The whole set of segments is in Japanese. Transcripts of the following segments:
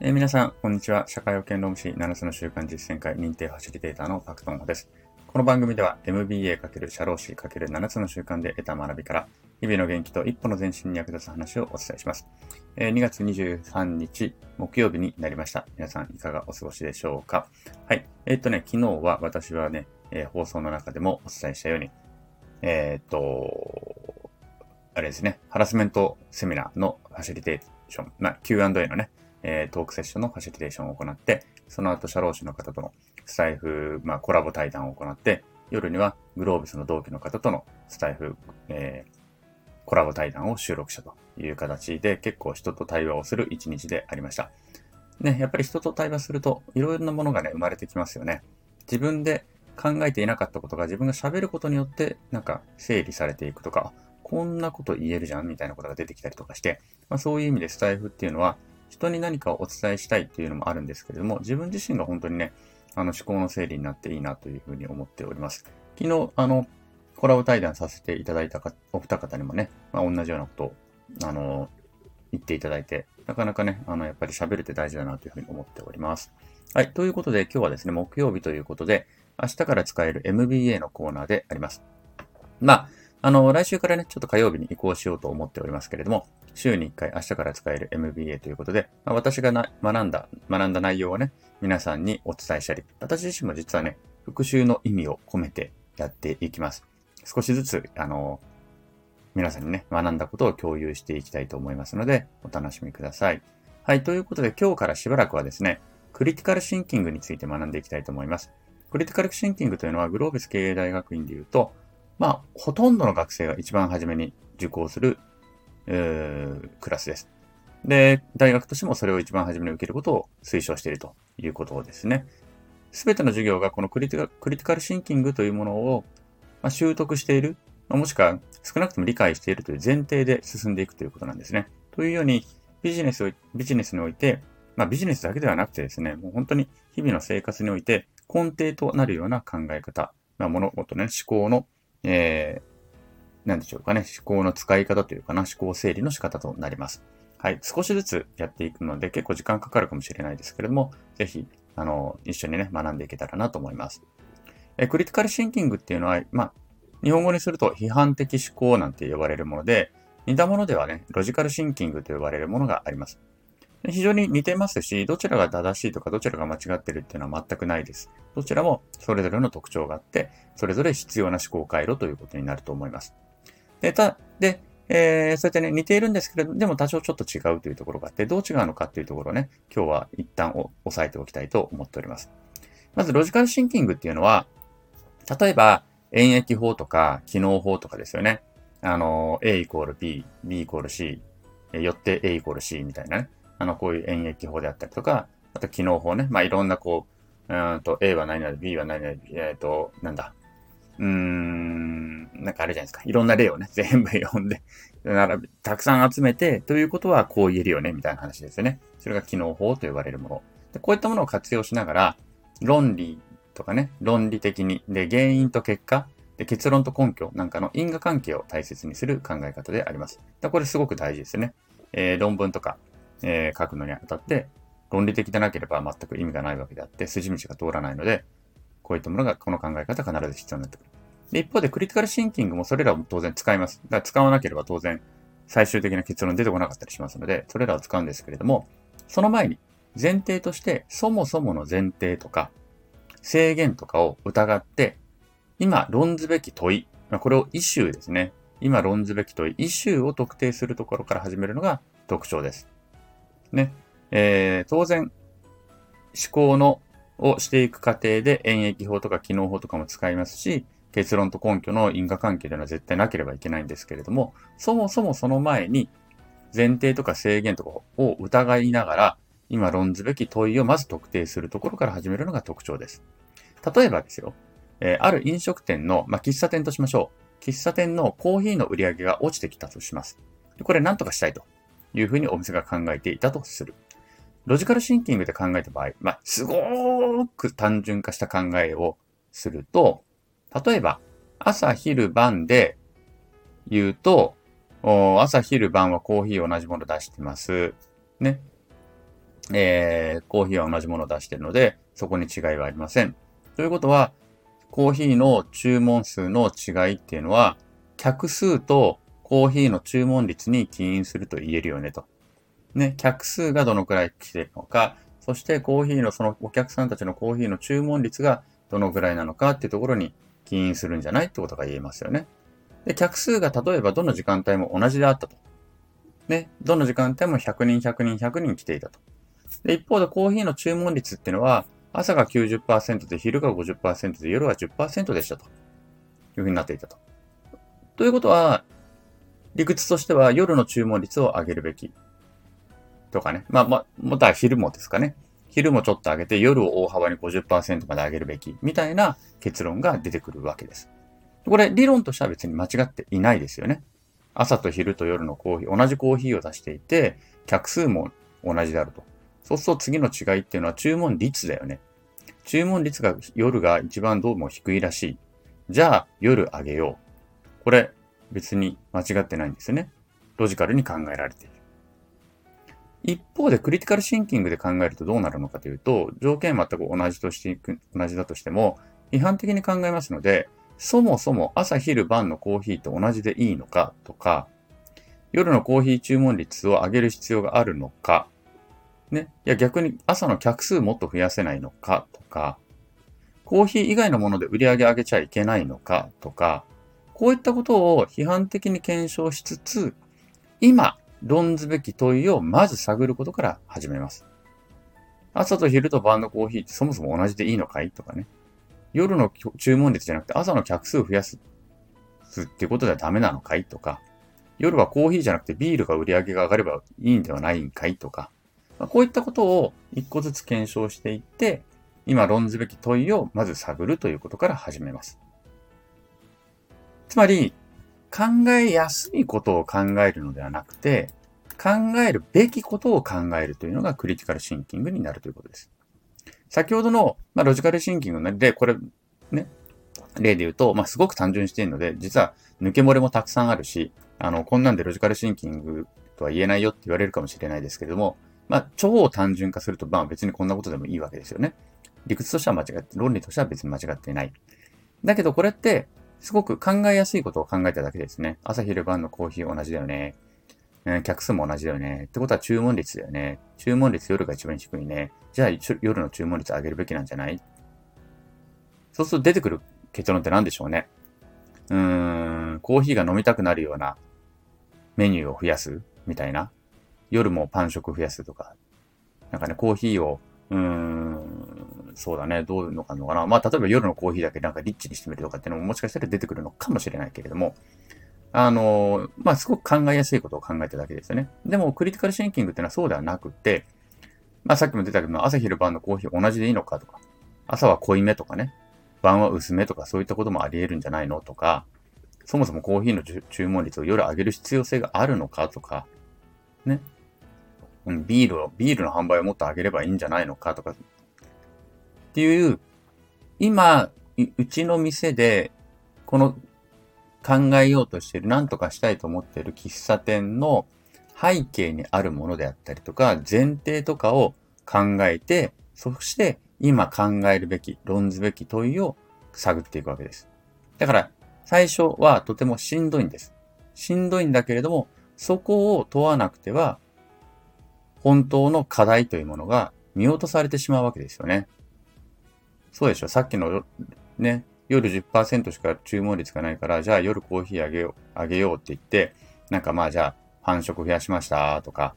えー、皆さん、こんにちは。社会保険労務士7つの習慣実践会認定ファシリテーターのパクトンホです。この番組では MBA× 社労士 ×7 つの習慣で得た学びから、日々の元気と一歩の前進に役立つ話をお伝えします。えー、2月23日木曜日になりました。皆さん、いかがお過ごしでしょうか？はい。えー、っとね、昨日は私はね、えー、放送の中でもお伝えしたように、えっと、あれですね、ハラスメントセミナーのファシリテーション、まあ、Q&A のね、えー、トークセッションのファシリテーションを行って、その後、社労士の方とのスタイフ、まあ、コラボ対談を行って、夜にはグローブスの同期の方とのスタイフ、えー、コラボ対談を収録したという形で、結構人と対話をする一日でありました。ね、やっぱり人と対話すると、いろいろなものがね、生まれてきますよね。自分で考えていなかったことが自分が喋ることによって、なんか整理されていくとか、こんなこと言えるじゃんみたいなことが出てきたりとかして、まあ、そういう意味でスタイフっていうのは、人に何かをお伝えしたいっていうのもあるんですけれども、自分自身が本当にね、あの思考の整理になっていいなというふうに思っております。昨日、あの、コラボ対談させていただいたお二方にもね、まあ、同じようなことを、あの、言っていただいて、なかなかね、あの、やっぱり喋るって大事だなというふうに思っております。はい。ということで、今日はですね、木曜日ということで、明日から使える MBA のコーナーであります。まあ、あの、来週からね、ちょっと火曜日に移行しようと思っておりますけれども、週に1回明日から使える MBA ということで、まあ、私がな学んだ、学んだ内容をね、皆さんにお伝えしたり、私自身も実はね、復習の意味を込めてやっていきます。少しずつ、あの、皆さんにね、学んだことを共有していきたいと思いますので、お楽しみください。はい、ということで今日からしばらくはですね、クリティカルシンキングについて学んでいきたいと思います。クリティカルシンキングというのはグロービス経営大学院で言うと、まあ、ほとんどの学生が一番初めに受講する、えー、クラスです。で、大学としてもそれを一番初めに受けることを推奨しているということですね。すべての授業がこのクリティカルシンキングというものを、まあ、習得している、まあもしくは少なくとも理解しているという前提で進んでいくということなんですね。というように、ビジネスを、ビジネスにおいて、まあビジネスだけではなくてですね、もう本当に日々の生活において根底となるような考え方、まあ物事ね、思考のえー、なんでしょうかね、思考の使い方というかな、思考整理の仕方となります。はい。少しずつやっていくので、結構時間かかるかもしれないですけれども、ぜひ、あの、一緒にね、学んでいけたらなと思います。えクリティカルシンキングっていうのは、まあ、日本語にすると批判的思考なんて呼ばれるもので、似たものではね、ロジカルシンキングと呼ばれるものがあります。非常に似てますし、どちらが正しいとかどちらが間違ってるっていうのは全くないです。どちらもそれぞれの特徴があって、それぞれ必要な思考回路ということになると思います。で、た、で、えー、そうやってね、似ているんですけれど、でも多少ちょっと違うというところがあって、どう違うのかっていうところをね、今日は一旦押さえておきたいと思っております。まず、ロジカルシンキングっていうのは、例えば、演疫法とか、機能法とかですよね。あの、A イコール B、B イコール C、よって A イコール C みたいなね。あの、こういう演疫法であったりとか、あと機能法ね。まあ、いろんなこう、うんと、A は何々、B は何々、えっ、ー、と、なんだ。うーん、なんかあれじゃないですか。いろんな例をね、全部読んで、並び、たくさん集めて、ということはこう言えるよね、みたいな話ですよね。それが機能法と呼ばれるもの。でこういったものを活用しながら、論理とかね、論理的に、で、原因と結果、で、結論と根拠なんかの因果関係を大切にする考え方であります。でこれすごく大事ですね。えー、論文とか、えー、書くのにあたって、論理的でなければ全く意味がないわけであって、筋道が通らないので、こういったものが、この考え方必ず必要になってくる。で、一方でクリティカルシンキングもそれらを当然使います。だから使わなければ当然最終的な結論出てこなかったりしますので、それらを使うんですけれども、その前に前提としてそもそもの前提とか制限とかを疑って、今論ずべき問い、まあ、これをイシューですね。今論ずべき問い、イシューを特定するところから始めるのが特徴です。ね。えー、当然、思考の、をしていく過程で演疫法とか機能法とかも使いますし、結論と根拠の因果関係というのは絶対なければいけないんですけれども、そもそもその前に前提とか制限とかを疑いながら、今論ずべき問いをまず特定するところから始めるのが特徴です。例えばですよ、えー、ある飲食店の、まあ、喫茶店としましょう。喫茶店のコーヒーの売り上げが落ちてきたとします。これ何とかしたいと。いうふうにお店が考えていたとする。ロジカルシンキングで考えた場合、まあ、すごく単純化した考えをすると、例えば、朝、昼、晩で言うと、朝、昼、晩はコーヒー同じもの出してます。ね。えー、コーヒーは同じもの出してるので、そこに違いはありません。ということは、コーヒーの注文数の違いっていうのは、客数とコーヒーの注文率に起因すると言えるよねと。ね、客数がどのくらい来てるのか、そしてコーヒーのそのお客さんたちのコーヒーの注文率がどのくらいなのかっていうところに起因するんじゃないってことが言えますよね。で、客数が例えばどの時間帯も同じであったと。ね、どの時間帯も100人、100人、100人来ていたと。で、一方でコーヒーの注文率っていうのは、朝が90%で、昼が50%で、夜は10%でしたと。いうふうになっていたと。ということは、理屈としては夜の注文率を上げるべき。とかね。まあ、ま、また昼もですかね。昼もちょっと上げて夜を大幅に50%まで上げるべき。みたいな結論が出てくるわけです。これ理論としては別に間違っていないですよね。朝と昼と夜のコーヒー、同じコーヒーを出していて、客数も同じであると。そうすると次の違いっていうのは注文率だよね。注文率が夜が一番どうも低いらしい。じゃあ夜上げよう。これ別に間違ってないんですよね。ロジカルに考えられている。一方でクリティカルシンキングで考えるとどうなるのかというと、条件全く同じとしていく、同じだとしても、批判的に考えますので、そもそも朝昼晩のコーヒーと同じでいいのかとか、夜のコーヒー注文率を上げる必要があるのかね。いや逆に朝の客数もっと増やせないのかとか、コーヒー以外のもので売り上げ上げちゃいけないのかとか、こういったことを批判的に検証しつつ、今、論ずべき問いをまず探ることから始めます。朝と昼と晩のコーヒーってそもそも同じでいいのかいとかね。夜の注文率じゃなくて朝の客数を増やすっていうことではダメなのかいとか、夜はコーヒーじゃなくてビールが売り上げが上がればいいんではないんかいとか、まあ、こういったことを一個ずつ検証していって、今論ずべき問いをまず探るということから始めます。つまり、考えやすいことを考えるのではなくて、考えるべきことを考えるというのがクリティカルシンキングになるということです。先ほどの、まあ、ロジカルシンキングの例、これ、ね、例で言うと、まあ、すごく単純にしているので、実は抜け漏れもたくさんあるし、あの、こんなんでロジカルシンキングとは言えないよって言われるかもしれないですけれども、まあ、超単純化すると、まあ別にこんなことでもいいわけですよね。理屈としては間違って、論理としては別に間違っていない。だけどこれって、すごく考えやすいことを考えただけですね。朝昼晩のコーヒー同じだよね。客数も同じだよね。ってことは注文率だよね。注文率夜が一番低いね。じゃあ夜の注文率上げるべきなんじゃない？そうすると出てくる結論って何でしょうね。うーん、コーヒーが飲みたくなるようなメニューを増やす？みたいな。夜もパン食増やすとか、なんかね、コーヒーを、うーん、そうだね、どういうのかなのかな。まあ、例えば夜のコーヒーだけなんかリッチにしてみるとかっていうのももしかしたら出てくるのかもしれないけれども、あの、まあ、すごく考えやすいことを考えただけですよね。でも、クリティカルシンキングっていうのはそうではなくて、まあ、さっきも出たけど、朝昼晩のコーヒー同じでいいのかとか、朝は濃いめとかね、晩は薄めとかそういったこともあり得るんじゃないのとか、そもそもコーヒーの注文率を夜上げる必要性があるのかとか、ね。うん、ビールを、ビールの販売をもっと上げればいいんじゃないのかとか、っていう、今、うちの店で、この考えようとしている、何とかしたいと思ってる喫茶店の背景にあるものであったりとか、前提とかを考えて、そして今考えるべき、論ずべき問いを探っていくわけです。だから、最初はとてもしんどいんです。しんどいんだけれども、そこを問わなくては本当の課題というものが見落とされてしまうわけですよね。そうでしょさっきのね、夜10%しか注文率がないから、じゃあ夜コーヒーあげよう、あげようって言って、なんかまあじゃあ、繁殖増やしましたとか、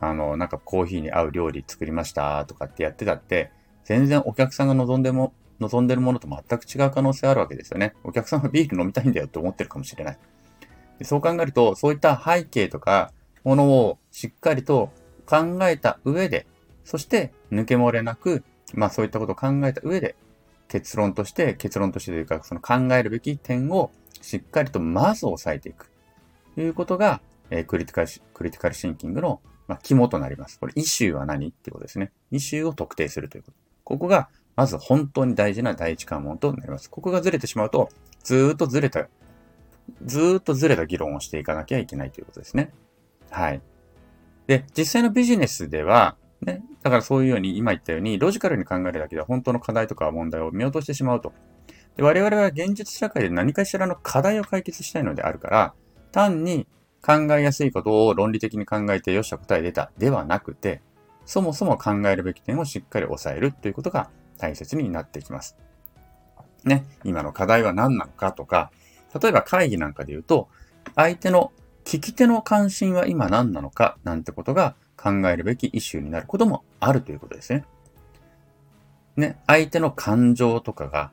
あの、なんかコーヒーに合う料理作りましたとかってやってたって、全然お客さんが望んでも、望んでるものと全く違う可能性あるわけですよね。お客さんはビール飲みたいんだよって思ってるかもしれない。でそう考えると、そういった背景とかものをしっかりと考えた上で、そして抜け漏れなく、まあそういったことを考えた上で、結論として、結論としてというか、その考えるべき点をしっかりとまず押さえていく。ということが、えー、クリティカル、クリティカルシンキングの、まあ、肝となります。これ、イシューは何っていうことですね。イシューを特定するということ。ここが、まず本当に大事な第一関門となります。ここがずれてしまうと、ずーっとずれた、ずーっとずれた議論をしていかなきゃいけないということですね。はい。で、実際のビジネスでは、ね。だからそういうように、今言ったように、ロジカルに考えるだけでは本当の課題とか問題を見落としてしまうと。で我々は現実社会で何かしらの課題を解決したいのであるから、単に考えやすいことを論理的に考えてよっしゃ答え出たではなくて、そもそも考えるべき点をしっかり抑えるということが大切になっていきます。ね、今の課題は何なのかとか、例えば会議なんかで言うと、相手の聞き手の関心は今何なのかなんてことが考えるべきイシューになることもあるということですね。ね、相手の感情とかが、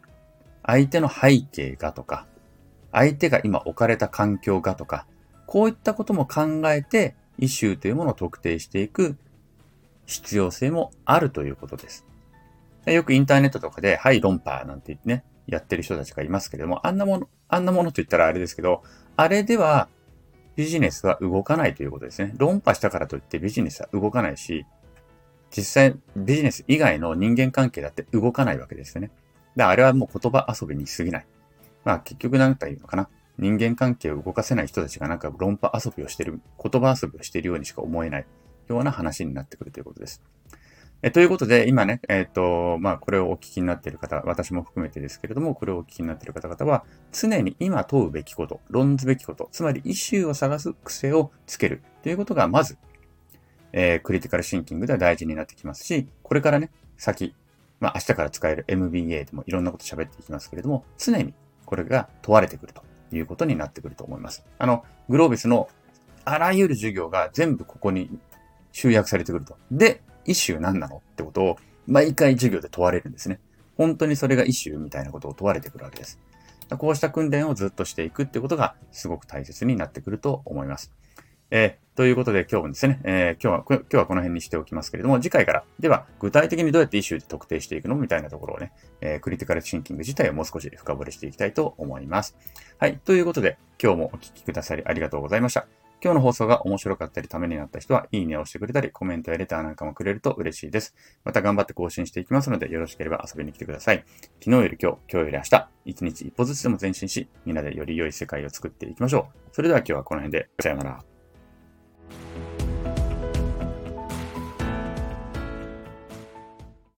相手の背景がとか、相手が今置かれた環境がとか、こういったことも考えて、イシューというものを特定していく必要性もあるということです。よくインターネットとかで、はい、論破なんて言ってね、やってる人たちがいますけれども、あんなもの、あんなものと言ったらあれですけど、あれではビジネスは動かないということですね。論破したからといってビジネスは動かないし、実際ビジネス以外の人間関係だって動かないわけですよね。だからあれはもう言葉遊びに過ぎない。まあ結局何か言うのかな。人間関係を動かせない人たちがなんか論破遊びをしてる、言葉遊びをしているようにしか思えないような話になってくるということです。えということで、今ね、えっ、ー、と、まあ、これをお聞きになっている方、私も含めてですけれども、これをお聞きになっている方々は、常に今問うべきこと、論ずべきこと、つまりイシューを探す癖をつけるということが、まず、えー、クリティカルシンキングでは大事になってきますし、これからね、先、まあ、明日から使える MBA でもいろんなこと喋っていきますけれども、常にこれが問われてくるということになってくると思います。あの、グロービスのあらゆる授業が全部ここに集約されてくると。で、イシュー何なのってことを毎回授業で問われるんですね。本当にそれがイシューみたいなことを問われてくるわけです。こうした訓練をずっとしていくってことがすごく大切になってくると思います。えー、ということで今日もですね、えー、今日は、今日はこの辺にしておきますけれども、次回から、では具体的にどうやってイシューで特定していくのみたいなところをね、えー、クリティカルシンキング自体をもう少し深掘りしていきたいと思います。はい。ということで、今日もお聴きくださりありがとうございました。今日の放送が面白かったりためになった人は、いいねを押してくれたり、コメントやレターなんかもくれると嬉しいです。また頑張って更新していきますので、よろしければ遊びに来てください。昨日より今日、今日より明日、一日一歩ずつでも前進し、みんなでより良い世界を作っていきましょう。それでは今日はこの辺で、さよなら。